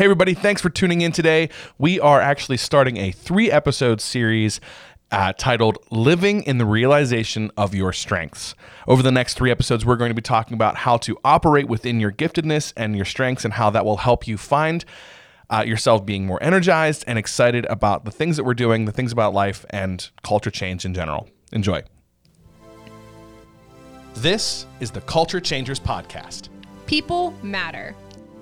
Hey, everybody, thanks for tuning in today. We are actually starting a three episode series uh, titled Living in the Realization of Your Strengths. Over the next three episodes, we're going to be talking about how to operate within your giftedness and your strengths and how that will help you find. Uh, yourself being more energized and excited about the things that we're doing, the things about life, and culture change in general. Enjoy. This is the Culture Changers Podcast. People matter.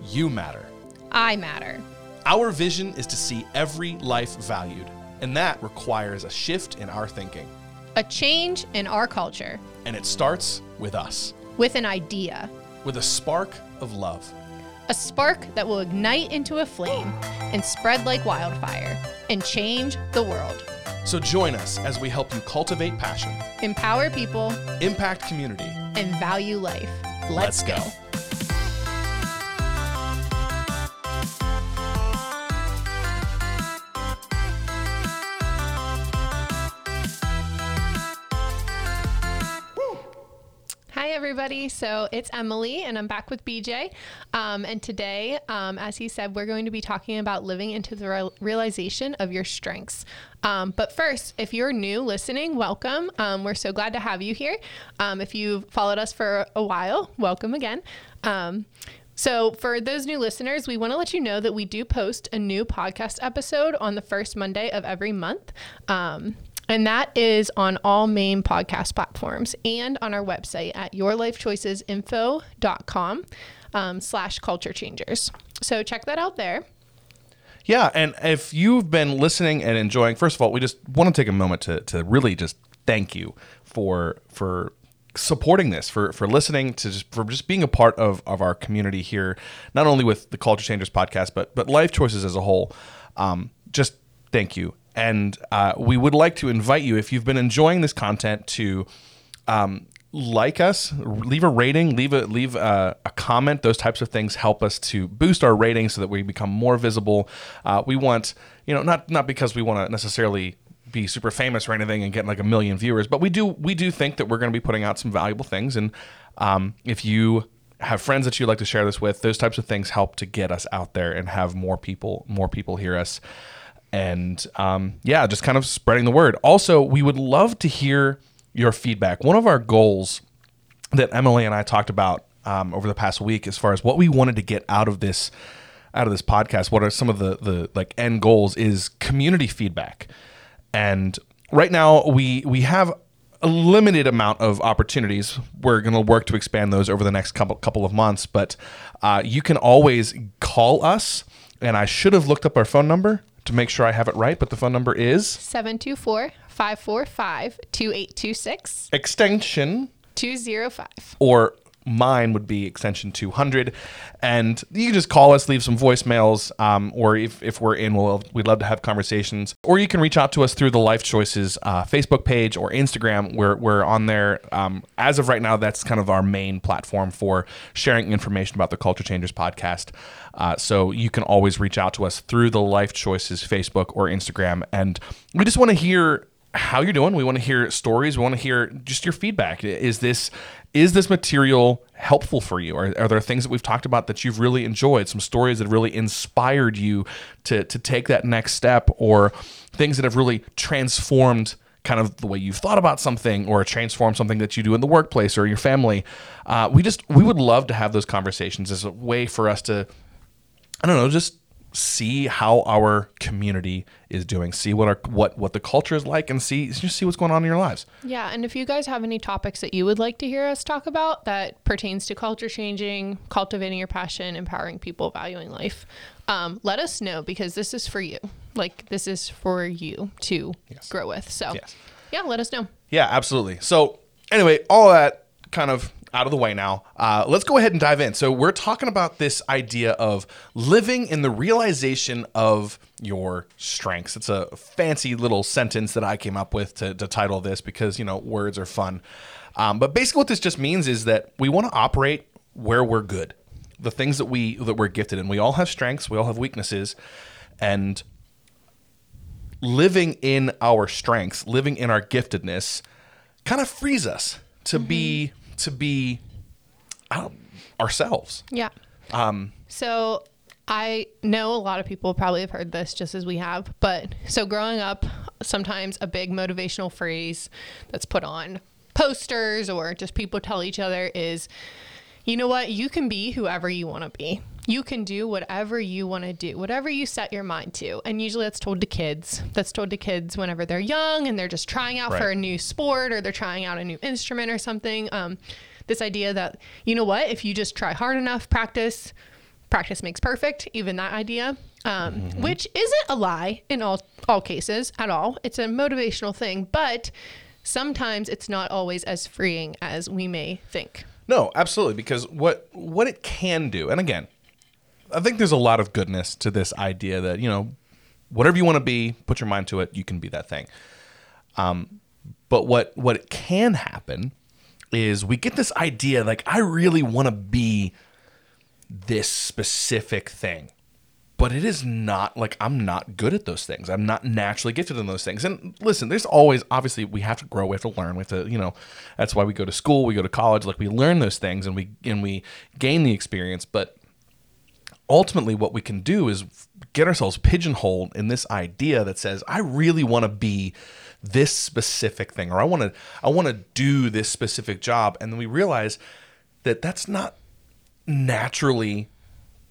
You matter. I matter. Our vision is to see every life valued, and that requires a shift in our thinking. A change in our culture And it starts with us, with an idea, with a spark of love. a spark that will ignite into a flame and spread like wildfire and change the world. So join us as we help you cultivate passion, Empower people impact community. and value life. Let's go. Hi, everybody. So it's Emily, and I'm back with BJ. Um, and today, um, as he said, we're going to be talking about living into the real- realization of your strengths. Um, but first, if you're new listening, welcome. Um, we're so glad to have you here. Um, if you've followed us for a while, welcome again. Um, so, for those new listeners, we want to let you know that we do post a new podcast episode on the first Monday of every month. Um, and that is on all main podcast platforms and on our website at yourlifechoicesinfo.com um, slash culture changers. So check that out there. Yeah, and if you've been listening and enjoying, first of all, we just want to take a moment to, to really just thank you for for supporting this, for for listening to just for just being a part of of our community here, not only with the Culture Changers podcast, but but life choices as a whole. Um, just thank you, and uh, we would like to invite you if you've been enjoying this content to. Um, like us, leave a rating, leave a leave a, a comment. Those types of things help us to boost our ratings so that we become more visible. Uh, we want, you know, not not because we want to necessarily be super famous or anything and get like a million viewers, but we do we do think that we're going to be putting out some valuable things. And um, if you have friends that you'd like to share this with, those types of things help to get us out there and have more people more people hear us. And um, yeah, just kind of spreading the word. Also, we would love to hear your feedback. One of our goals that Emily and I talked about um, over the past week, as far as what we wanted to get out of this out of this podcast, what are some of the the like end goals is community feedback. And right now we we have a limited amount of opportunities. We're going to work to expand those over the next couple couple of months, but uh, you can always call us. And I should have looked up our phone number to make sure I have it right, but the phone number is 724 545 2826 extension 205. or mine would be extension 200 and you can just call us leave some voicemails um, or if, if we're in we'll, we'd love to have conversations. Or you can reach out to us through the life choices uh, facebook page or instagram. We're, we're on there. Um, as of right now that's kind of our main platform for sharing information about the culture changers podcast. Uh, so you can always reach out to us through the life choices facebook or instagram. And we just want to hear how you're doing. We want to hear stories. We want to hear just your feedback. Is this is this material helpful for you? Are, are there things that we've talked about that you've really enjoyed? Some stories that really inspired you to to take that next step, or things that have really transformed kind of the way you've thought about something, or transformed something that you do in the workplace or your family. Uh, we just we would love to have those conversations as a way for us to I don't know, just see how our community is doing, see what our what what the culture is like, and see just see what's going on in your lives. Yeah, and if you guys have any topics that you would like to hear us talk about that pertains to culture changing, cultivating your passion, empowering people, valuing life, um, let us know because this is for you. Like this is for you to grow with. So Yes. yeah, let us know. Yeah, absolutely. So anyway, all that kind of out of the way now. Uh, let's go ahead and dive in. So we're talking about this idea of living in the realization of your strengths. It's a fancy little sentence that I came up with to, to title this because you know words are fun. Um, but basically, what this just means is that we want to operate where we're good, the things that we that we're gifted in. We all have strengths. We all have weaknesses, and living in our strengths, living in our giftedness, kind of frees us to be to be ourselves. Yeah. Um, So I know a lot of people probably have heard this just as we have, but so growing up, sometimes a big motivational phrase that's put on posters or just people tell each other is, you know what, you can be whoever you want to be. You can do whatever you want to do, whatever you set your mind to. And usually that's told to kids. That's told to kids whenever they're young and they're just trying out for a new sport or they're trying out a new instrument or something. Um, this idea that, you know what, if you just try hard enough, practice, practice makes perfect, even that idea, um, which isn't a lie in all, all cases at all. It's a motivational thing, but sometimes it's not always as freeing as we may think. No, absolutely. Because what what it can do, and again, I think there's a lot of goodness to this idea that you know, whatever you want to be, put your mind to it, you can be that thing. Um, but what what can happen is we get this idea like I really want to be this specific thing. But it is not like I'm not good at those things. I'm not naturally gifted in those things. And listen, there's always obviously we have to grow, we have to learn, we have to, you know, that's why we go to school, we go to college, like we learn those things and we and we gain the experience. But ultimately what we can do is get ourselves pigeonholed in this idea that says I really want to be this specific thing or I want to I want to do this specific job and then we realize that that's not naturally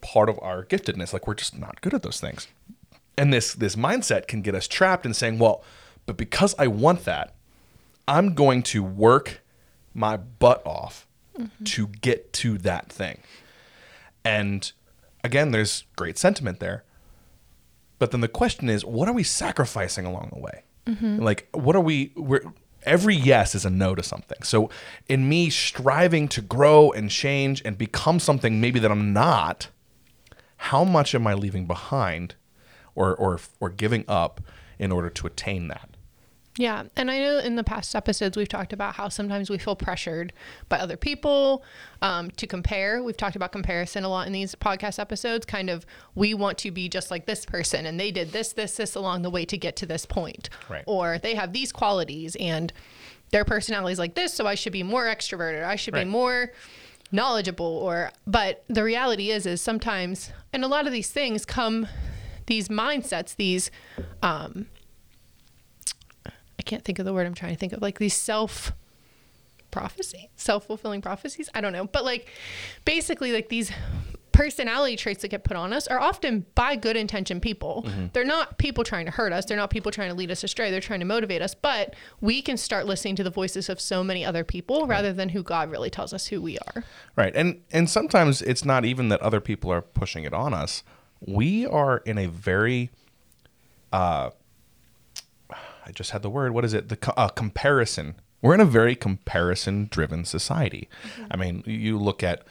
part of our giftedness like we're just not good at those things. And this this mindset can get us trapped in saying, well, but because I want that, I'm going to work my butt off mm-hmm. to get to that thing. And again, there's great sentiment there. But then the question is, what are we sacrificing along the way? Mm-hmm. Like, what are we? We're, every yes is a no to something. So, in me striving to grow and change and become something maybe that I'm not, how much am I leaving behind, or or or giving up in order to attain that? Yeah. And I know in the past episodes, we've talked about how sometimes we feel pressured by other people um, to compare. We've talked about comparison a lot in these podcast episodes. Kind of, we want to be just like this person, and they did this, this, this along the way to get to this point. Right. Or they have these qualities, and their personality is like this, so I should be more extroverted. I should Right. be more knowledgeable or but the reality is is sometimes and a lot of these things come these mindsets these um I can't think of the word I'm trying to think of, like these self prophecy, self fulfilling prophecies. I don't know. But like basically, like these personality traits that get put on us are often by good intentioned people. They're not people trying to hurt us, they're not people trying to lead us astray, they're trying to motivate us. But we can start listening to the voices of so many other people rather than who God really tells us who we are. Right. And and sometimes it's not even that other people are pushing it on us. We are in a very uh I just had the word. What is it? The uh, comparison. We're in a very comparison driven society. I mean, you look at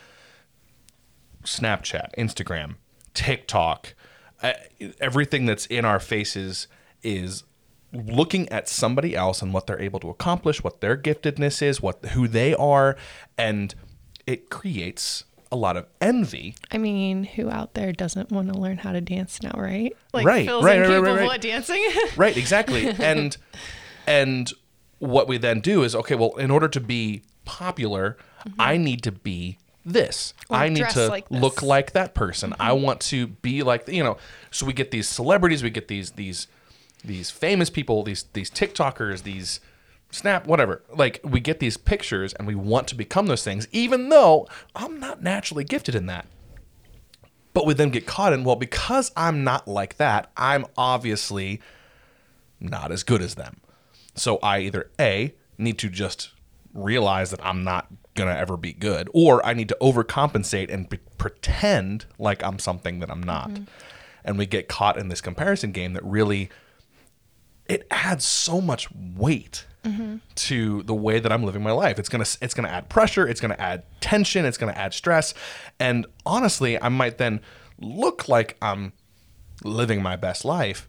Snapchat, Instagram, TikTok, uh, everything that's in our faces is looking at somebody else and what they're able to accomplish, what their giftedness is, what who they are, and it creates a lot of envy. I mean, who out there doesn't want to learn how to dance now, right? Like Right, feels right, right, right, incapable right. at dancing. right exactly and and what we then do is okay well in order to be popular mm-hmm. i need to be this Or i need to like look like that person i mm-hmm. want to be like you know so we get these celebrities we get these these these famous people these these tiktokers these snap whatever like we get these pictures and we want to become those things even though i'm not naturally gifted in that but we then get caught in well because i'm not like that i'm obviously not as good as them. So I either A, need to just realize that I'm not going to ever be good, or I need to overcompensate and pretend like I'm something that I'm not. Mm-hmm. And we get caught in this comparison game that really it adds so much weight Mm-hmm. to the way that I'm living my life. It's to it's to add pressure, it's to add tension, it's to add stress. And honestly, I might then look like I'm living my best life,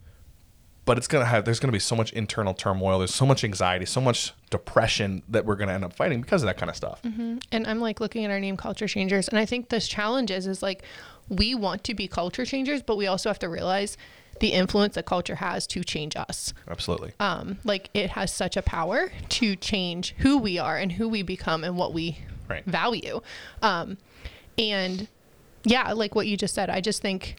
but it's to have there's to be so much internal turmoil, there's so much anxiety, so much depression that we're to end up fighting because of that kind of stuff. Mm-hmm. and I'm like looking at our name culture changers and I think this challenge is is like we want to be culture changers but we also have to realize the influence that culture has to change us. Absolutely. Um like it has such a power to change who we are and who we become and what we Right. value. Um and yeah, like what you just said, I just think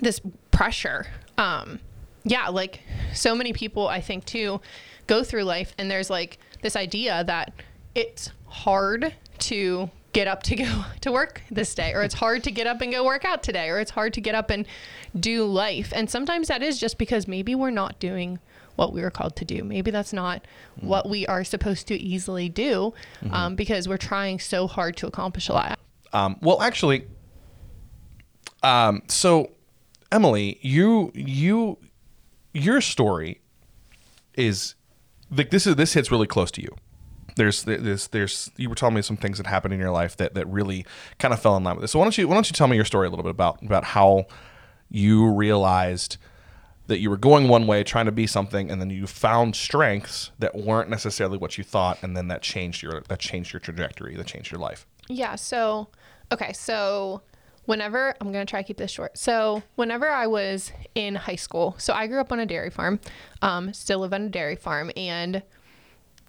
this pressure. Um, yeah, like so many people, I think too, go through life and there's like this idea that it's hard to get up to go to work this day or it's hard to get up and go work out today or it's hard to get up and do life and sometimes that is just because maybe we're not doing what we were called to do maybe that's not mm. what we are supposed to easily do mm-hmm. um, because we're trying so hard to accomplish a lot um, well actually um, so emily you you your story is like this is this hits really close to you there's there's there's you were telling me some things that happened in your life that that really kind of fell in line with this. So why don't you why don't you tell me your story a little bit about about how you realized that you were going one way trying to be something and then you found strengths that weren't necessarily what you thought and then that changed your that changed your trajectory that changed your life yeah so okay so whenever i'm going to try to keep this short so whenever i was in high school so i grew up on a dairy farm um, still live on a dairy farm and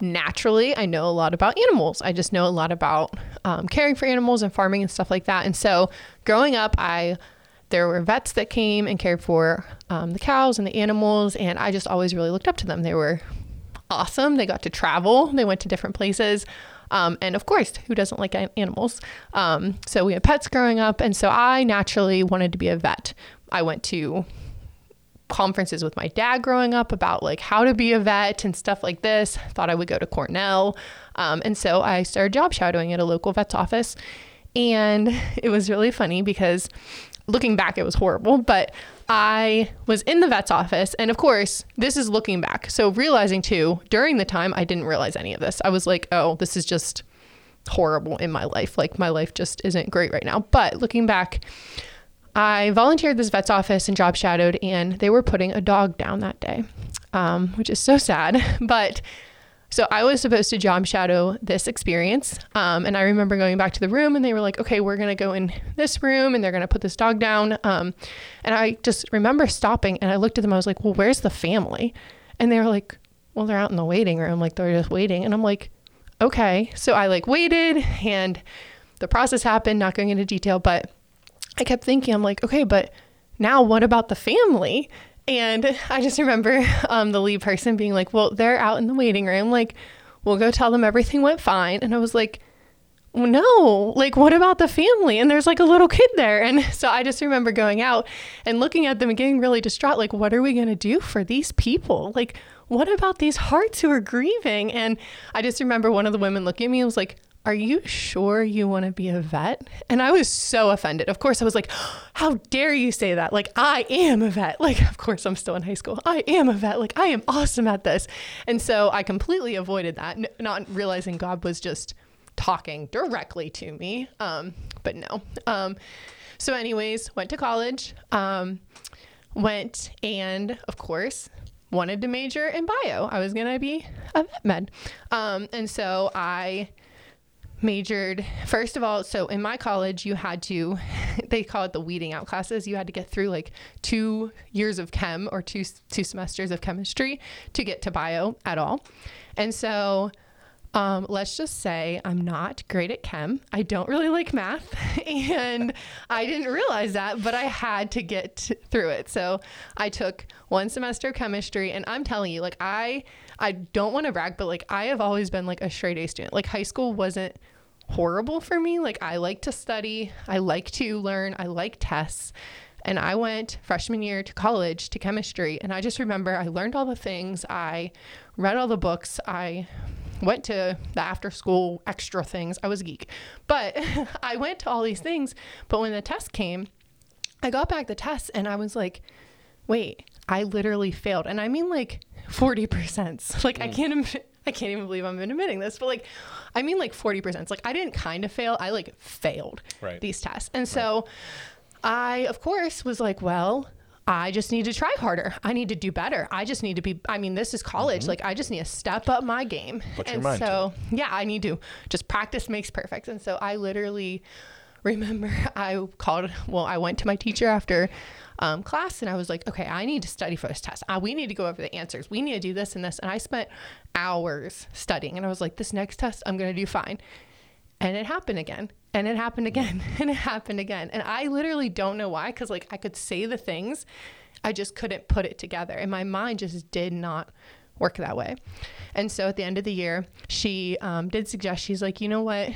naturally I know a lot about animals. I just know a lot about um, caring for animals and farming and stuff like that. And so growing up, I there were vets that came and cared for um, the cows and the animals, and I just always really looked up to them. They were awesome. They got to travel. They went to different places. Um, and of course, who doesn't like animals? Um, so we had pets growing up, and so I naturally wanted to be a vet. I went to conferences with my dad growing up about like how to be a vet and stuff like this. Thought I would go to Cornell. Um, and so I started job shadowing at a local vet's office. And it was really funny because looking back, it was horrible, but I was in the vet's office. And of course, this is looking back. So realizing too, during the time, I didn't realize any of this. I was like, oh, this is just horrible in my life. Like my life just isn't great right now. But looking back, I volunteered this vet's office and job shadowed, and they were putting a dog down that day, um, which is so sad. But so I was supposed to job shadow this experience. Um, and I remember going back to the room, and they were like, okay, we're going to go in this room, and they're going to put this dog down. Um, and I just remember stopping, and I looked at them. I was like, well, where's the family? And they were like, well, they're out in the waiting room. Like, they're just waiting. And I'm like, okay. So I like waited, and the process happened, not going into detail, but I kept thinking, I'm like, okay, but now what about the family? And I just remember um, the lead person being like, well, they're out in the waiting room. Like, we'll go tell them everything went fine. And I was like, no, like, what about the family? And there's like a little kid there. And so I just remember going out and looking at them and getting really distraught. Like, what are we going to do for these people? Like, what about these hearts who are grieving? And I just remember one of the women looking at me and was like, are you sure you want to be a vet? And I was so offended. Of course, I was like, How dare you say that? Like, I am a vet. Like, of course, I'm still in high school. I am a vet. Like, I am awesome at this. And so I completely avoided that, not realizing God was just talking directly to me. Um, but no. Um, so, anyways, went to college, um, went and, of course, wanted to major in bio. I was going to be a vet med. Um, and so I majored first of all so in my college you had to they call it the weeding out classes you had to get through like two years of chem or two two semesters of chemistry to get to bio at all and so um, let's just say I'm not great at chem. I don't really like math, and I didn't realize that, but I had to get through it. So I took one semester of chemistry, and I'm telling you, like I, I don't want to brag, but like I have always been like a straight A student. Like high school wasn't horrible for me. Like I like to study, I like to learn, I like tests. And I went freshman year to college to chemistry. And I just remember I learned all the things, I read all the books, I went to the after school extra things. I was a geek. But I went to all these things. But when the test came, I got back the test and I was like, wait, I literally failed. And I mean like 40%. Like mm. I can't I can't even believe I'm admitting this, but like, I mean, like 40%. It's like I didn't kind of fail, I like failed right. these tests. And so right. I, of course, was like, well, I just need to try harder. I need to do better. I just need to be, I mean, this is college. Mm-hmm. Like, I just need to step up my game. Put and so, yeah, I need to just practice makes perfect. And so I literally remember I called, well, I went to my teacher after um, class and I was like, okay, I need to study for this test. Uh, we need to go over the answers. We need to do this and this. And I spent hours studying and I was like, this next test, I'm going to do fine. And it happened again. And it happened again. And it happened again. And I literally don't know why, because like I could say the things, I just couldn't put it together. And my mind just did not work that way. And so at the end of the year, she um, did suggest, she's like, you know what?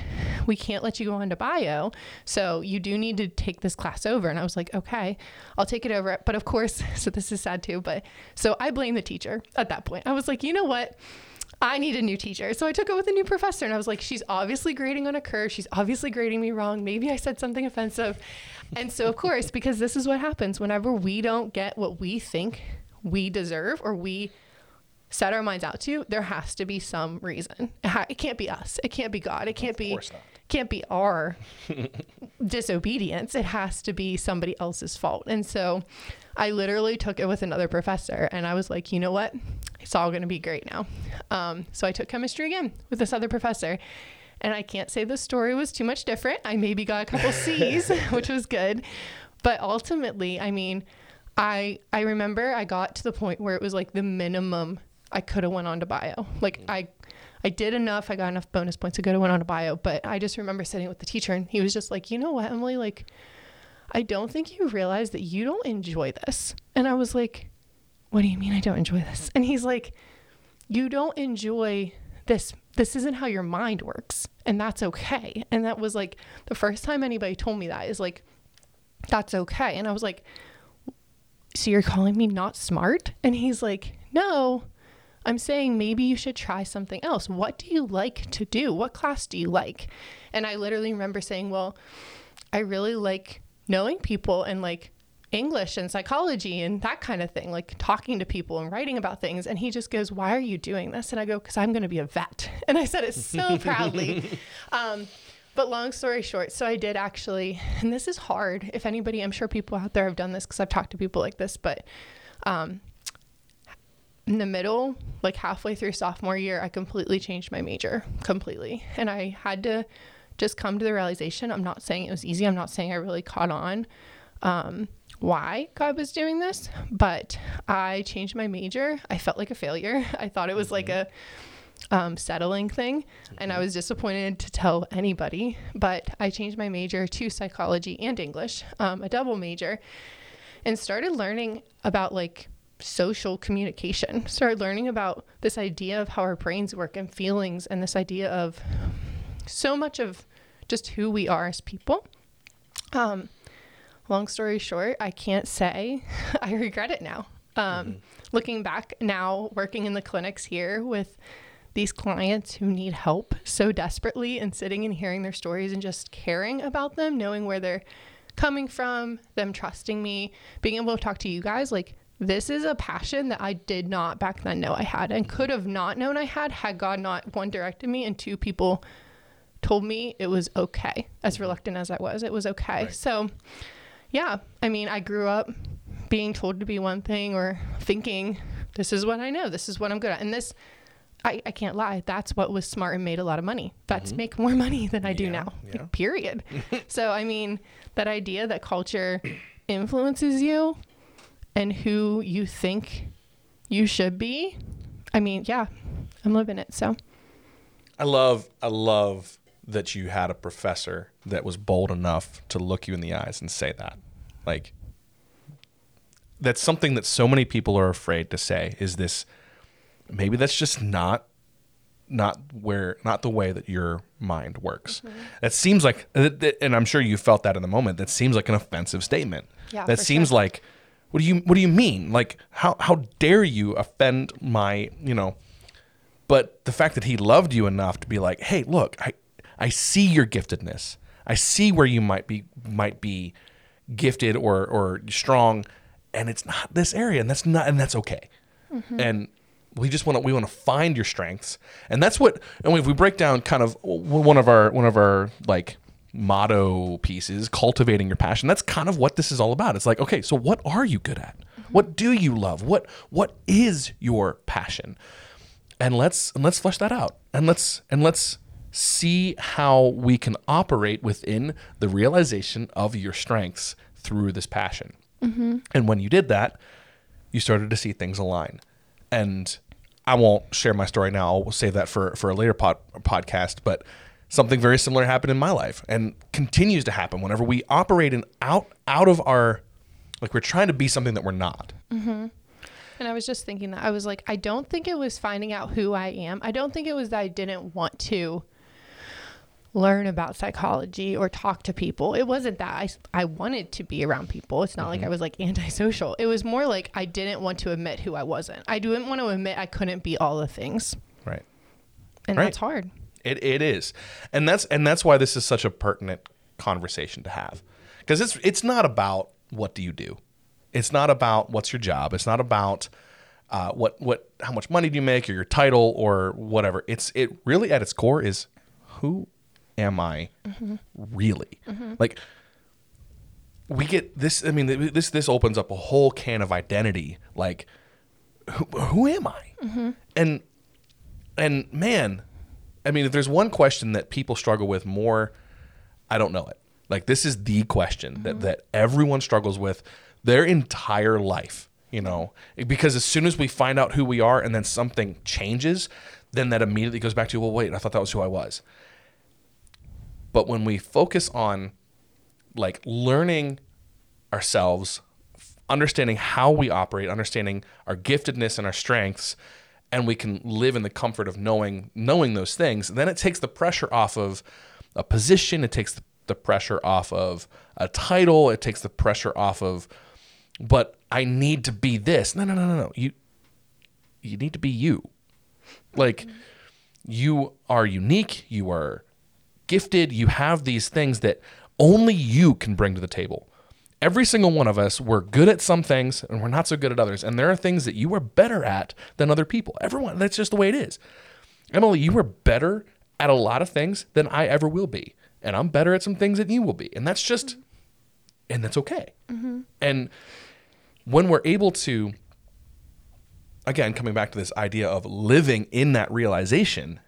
We can't let you go on to bio. So you do need to take this class over. And I was like, okay, I'll take it over. But of course, so this is sad too. But so I blame the teacher at that point. I was like, you know what? I need a new teacher. So I took it with a new professor and I was like, she's obviously grading on a curve. She's obviously grading me wrong. Maybe I said something offensive. And so, of course, because this is what happens whenever we don't get what we think we deserve or we set our minds out to, there has to be some reason. It can't be us. It can't be God. It can't be can't be our disobedience. It has to be somebody else's fault. And so I literally took it with another professor and I was like, you know what? It's all going to be great now. Um, so I took chemistry again with this other professor. And I can't say the story was too much different. I maybe got a couple C's, which was good. But ultimately, I mean, I I remember I got to the point where it was like the minimum I could have went on to bio. Like mm. I I did enough. I got enough bonus points to go to went on to bio. But I just remember sitting with the teacher and he was just like, you know what, Emily, like I don't think you realize that you don't enjoy this. And I was like, what do you mean I don't enjoy this? And he's like, you don't enjoy this. This isn't how your mind works. And that's okay. And that was like the first time anybody told me that is like, that's okay. And I was like, so you're calling me not smart? And he's like, no, I'm saying maybe you should try something else. What do you like to do? What class do you like? And I literally remember saying, Well, I really like knowing people and like English and psychology and that kind of thing, like talking to people and writing about things. And he just goes, Why are you doing this? And I go, Because I'm going to be a vet. And I said it so proudly. Um, but long story short, so I did actually, and this is hard. If anybody, I'm sure people out there have done this because I've talked to people like this, but um, in the middle, like halfway through sophomore year, I completely changed my major completely. And I had to just come to the realization I'm not saying it was easy, I'm not saying I really caught on um, why God was doing this, but I changed my major. I felt like a failure. I thought it was like a um, settling thing, and I was disappointed to tell anybody, but I changed my major to psychology and English, um, a double major, and started learning about like social communication. Started learning about this idea of how our brains work and feelings, and this idea of so much of just who we are as people. Um, long story short, I can't say I regret it now. Um, mm-hmm. Looking back now, working in the clinics here with these clients who need help so desperately, and sitting and hearing their stories and just caring about them, knowing where they're coming from, them trusting me, being able to talk to you guys, like this is a passion that I did not back then know I had and could have not known I had had God not one directed me and two people told me it was okay. As reluctant as I was, it was okay. Right. So, yeah, I mean, I grew up being told to be one thing or thinking this is what I know, this is what I'm good at. And this, I, I can't lie, that's what was smart and made a lot of money. That's mm-hmm. make more money than I do yeah, now, yeah. Like, period. so, I mean, that idea that culture influences you and who you think you should be, I mean, yeah, I'm living it. So I love, I love that you had a professor that was bold enough to look you in the eyes and say that. Like, that's something that so many people are afraid to say is this maybe that's just not not where not the way that your mind works mm-hmm. that seems like and i'm sure you felt that in the moment that seems like an offensive statement yeah, that seems sure. like what do you What do you mean? Like how how dare you offend my you know? But the fact that he loved you enough to be like, hey, look, I I see your giftedness. I see where you might be might be gifted or or strong, and it's not this area, and that's not and that's okay. Mm-hmm. And we just want to we want to find your strengths, and that's what. And if we break down kind of one of our one of our like motto pieces, cultivating your passion. That's kind of what this is all about. It's like, okay, so what are you good at? Mm-hmm. What do you love? What what is your passion? And let's and let's flesh that out. And let's and let's see how we can operate within the realization of your strengths through this passion. Mm-hmm. And when you did that, you started to see things align. And I won't share my story now. I'll save that for for a later pod, podcast, but something very similar happened in my life and continues to happen whenever we operate in out out of our like we're trying to be something that we're not. Mm-hmm. And I was just thinking that I was like, I don't think it was finding out who I am. I don't think it was that I didn't want to learn about psychology or talk to people. It wasn't that I, I wanted to be around people. It's not like mm-hmm. I was like antisocial. It was more like I didn't want to admit who I wasn't. I didn't want to admit I couldn't be all the things. Right. And Right. that's hard. It it is, and that's and that's why this is such a pertinent conversation to have, because it's it's not about what do you do, it's not about what's your job, it's not about uh, what what how much money do you make or your title or whatever. It's it really at its core is who am I really like. We get this. I mean, this this opens up a whole can of identity. Like, who, who am I? And and man, I mean, if there's one question that people struggle with more, I don't know it. Like this is the question that mm-hmm. that everyone struggles with their entire life, you know, because as soon as we find out who we are and then something changes, then that immediately goes back to, well, wait, I thought that was who I was. But when we focus on like learning ourselves, understanding how we operate, understanding our giftedness and our strengths, and we can live in the comfort of knowing knowing those things, then it takes the pressure off of a position, it takes the pressure off of a title, it takes the pressure off of but I need to be this. No, no, no, no, no. You you need to be you. Like you are unique, you are gifted, you have these things that only you can bring to the table. Every single one of us, we're good at some things and we're not so good at others. And there are things that you are better at than other people. Everyone, that's just the way it is. Emily, you are better at a lot of things than I ever will be. And I'm better at some things than you will be. And that's just, and that's okay. Mm-hmm. And when we're able to, again, coming back to this idea of living in that realization,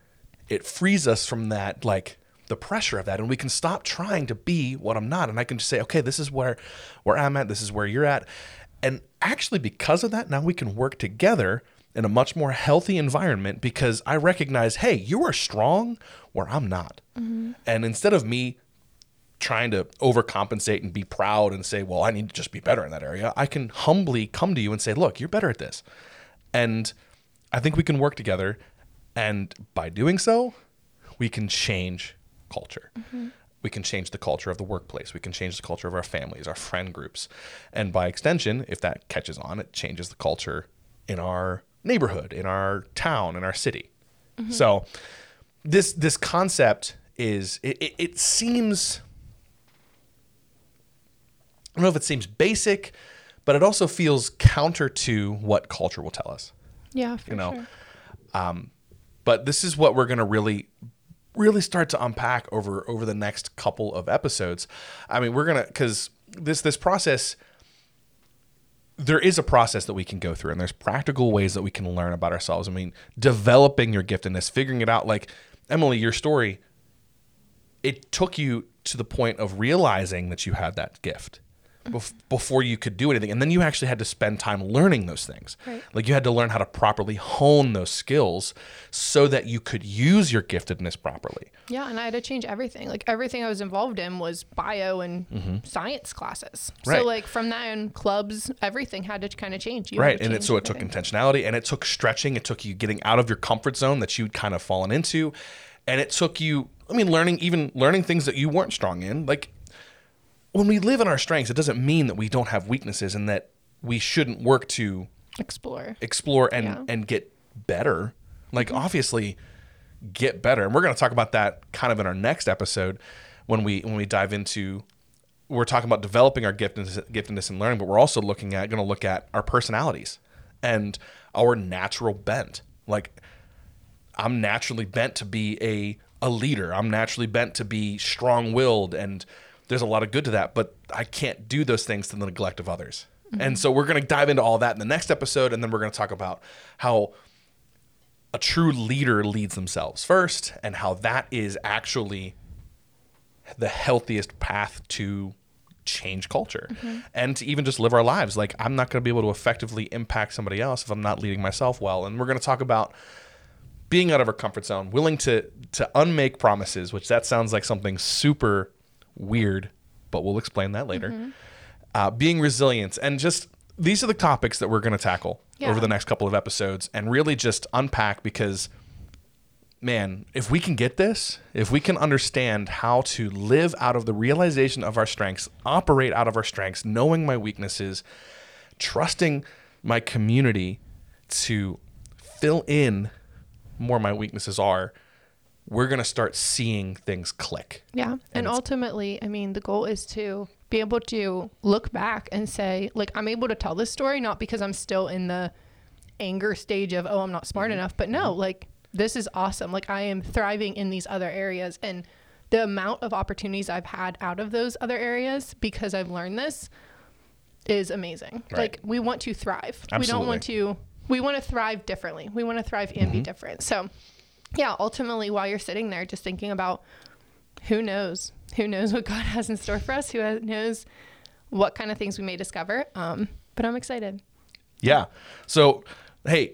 it frees us from that, like the pressure of that. And we can stop trying to be what I'm not. And I can just say, okay, this is where, where I'm at. This is where you're at. And actually, because of that, now we can work together in a much more healthy environment because I recognize, hey, you are strong where I'm not. Mm-hmm. And instead of me trying to overcompensate and be proud and say, well, I need to just be better in that area, I can humbly come to you and say, look, you're better at this. And I think we can work together. And by doing so, we can change culture. Mm-hmm. We can change the culture of the workplace. We can change the culture of our families, our friend groups. And by extension, if that catches on, it changes the culture in our neighborhood, in our town, in our city. Mm-hmm. So this this concept is it, it, it seems I don't know if it seems basic, but it also feels counter to what culture will tell us. Yeah, for You know, sure. Um, but this is what we're going to really really start to unpack over over the next couple of episodes. I mean, we're to cuz this this process there is a process that we can go through and there's practical ways that we can learn about ourselves. I mean, developing your giftedness, figuring it out like Emily, your story it took you to the point of realizing that you had that gift bef- before you could do anything. And then you actually had to spend time learning those things. Right. Like you had to learn how to properly hone those skills so that you could use your giftedness properly. Yeah, and I had to change everything. Like everything I was involved in was bio and science classes. Mm-hmm. Right. So like from that and clubs, everything had to kind of change. You right. And it, so it took intentionality and it took stretching. It took you getting out of your comfort zone that you'd kind of fallen into. And it took you, I mean, learning, even learning things that you weren't strong in. Like when we live in our strengths, it doesn't mean that we don't have weaknesses and that we shouldn't work to explore. explore and Yeah. and get better. Like mm-hmm. obviously get better. And we're going to talk about that kind of in our next episode when we when we dive into we're talking about developing our giftedness, giftedness and learning, but we're also looking at going to look at our personalities and our natural bent. Like I'm naturally bent to be a a leader. I'm naturally bent to be strong-willed and there's a lot of good to that, but I can't do those things to the neglect of others. Mm-hmm. And so we're going to dive into all that in the next episode and then we're going to talk about how a true leader leads themselves first and how that is actually the healthiest path to change culture mm-hmm. and to even just live our lives. Like I'm not going to be able to effectively impact somebody else if I'm not leading myself well. And we're going to talk about being out of our comfort zone, willing to to unmake promises, which that sounds like something super weird, but we'll explain that later. Mm-hmm. Uh, being resilient, and just these are the topics that we're going to tackle Yeah. over the next couple of episodes, and really just unpack because man, if we can get this, if we can understand how to live out of the realization of our strengths, operate out of our strengths, knowing my weaknesses, trusting my community to fill in more my weaknesses are, we're going to start seeing things click. Yeah. And, it's- ultimately, I mean, the goal is to be able to look back and say, like, I'm able to tell this story not because I'm still in the anger stage of, oh, I'm not smart mm-hmm. enough, but no, mm-hmm. like, this is awesome. Like, I am thriving in these other areas. And the amount of opportunities I've had out of those other areas because I've learned this is amazing. Right. Like, we want to thrive. Absolutely. We don't want to, we want to thrive differently. We want to thrive and be mm-hmm. different. So, yeah, ultimately, while you're sitting there just thinking about who knows who knows what god has in store for us who knows what kind of things we may discover um, but i'm excited Yeah. So, hey,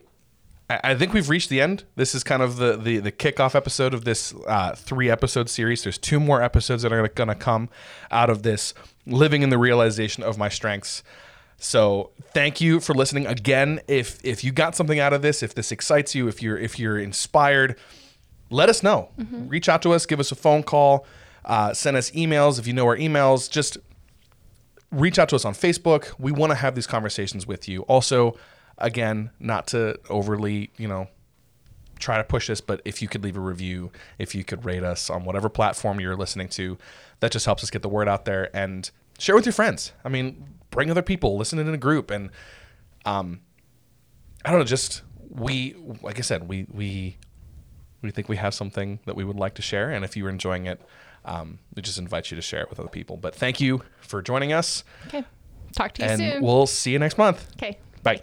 I think we've reached the end. This is kind of the the, the kickoff episode of this uh, three episode series. There's two more episodes that are going to come out of this living in the realization of my strengths. So thank you for listening again. If if you got something out of this, if this excites you, if you're if you're inspired, let us know. Reach out to us, give us a phone call, uh, send us emails if you know our emails. Just reach out to us on Facebook. We want to have these conversations with you. Also, again, not to overly, you know, try to push this, but if you could leave a review, if you could rate us on whatever platform you're listening to, that just helps us get the word out there and share with your friends. I mean, bring other people, listen in a group, and um, I don't know, just we, like I said, we we we think we have something that we would like to share, and if you're enjoying it, um, we just invite you to share it with other people. But thank you for joining us okay talk to you and soon we'll see you next month. okay Bye.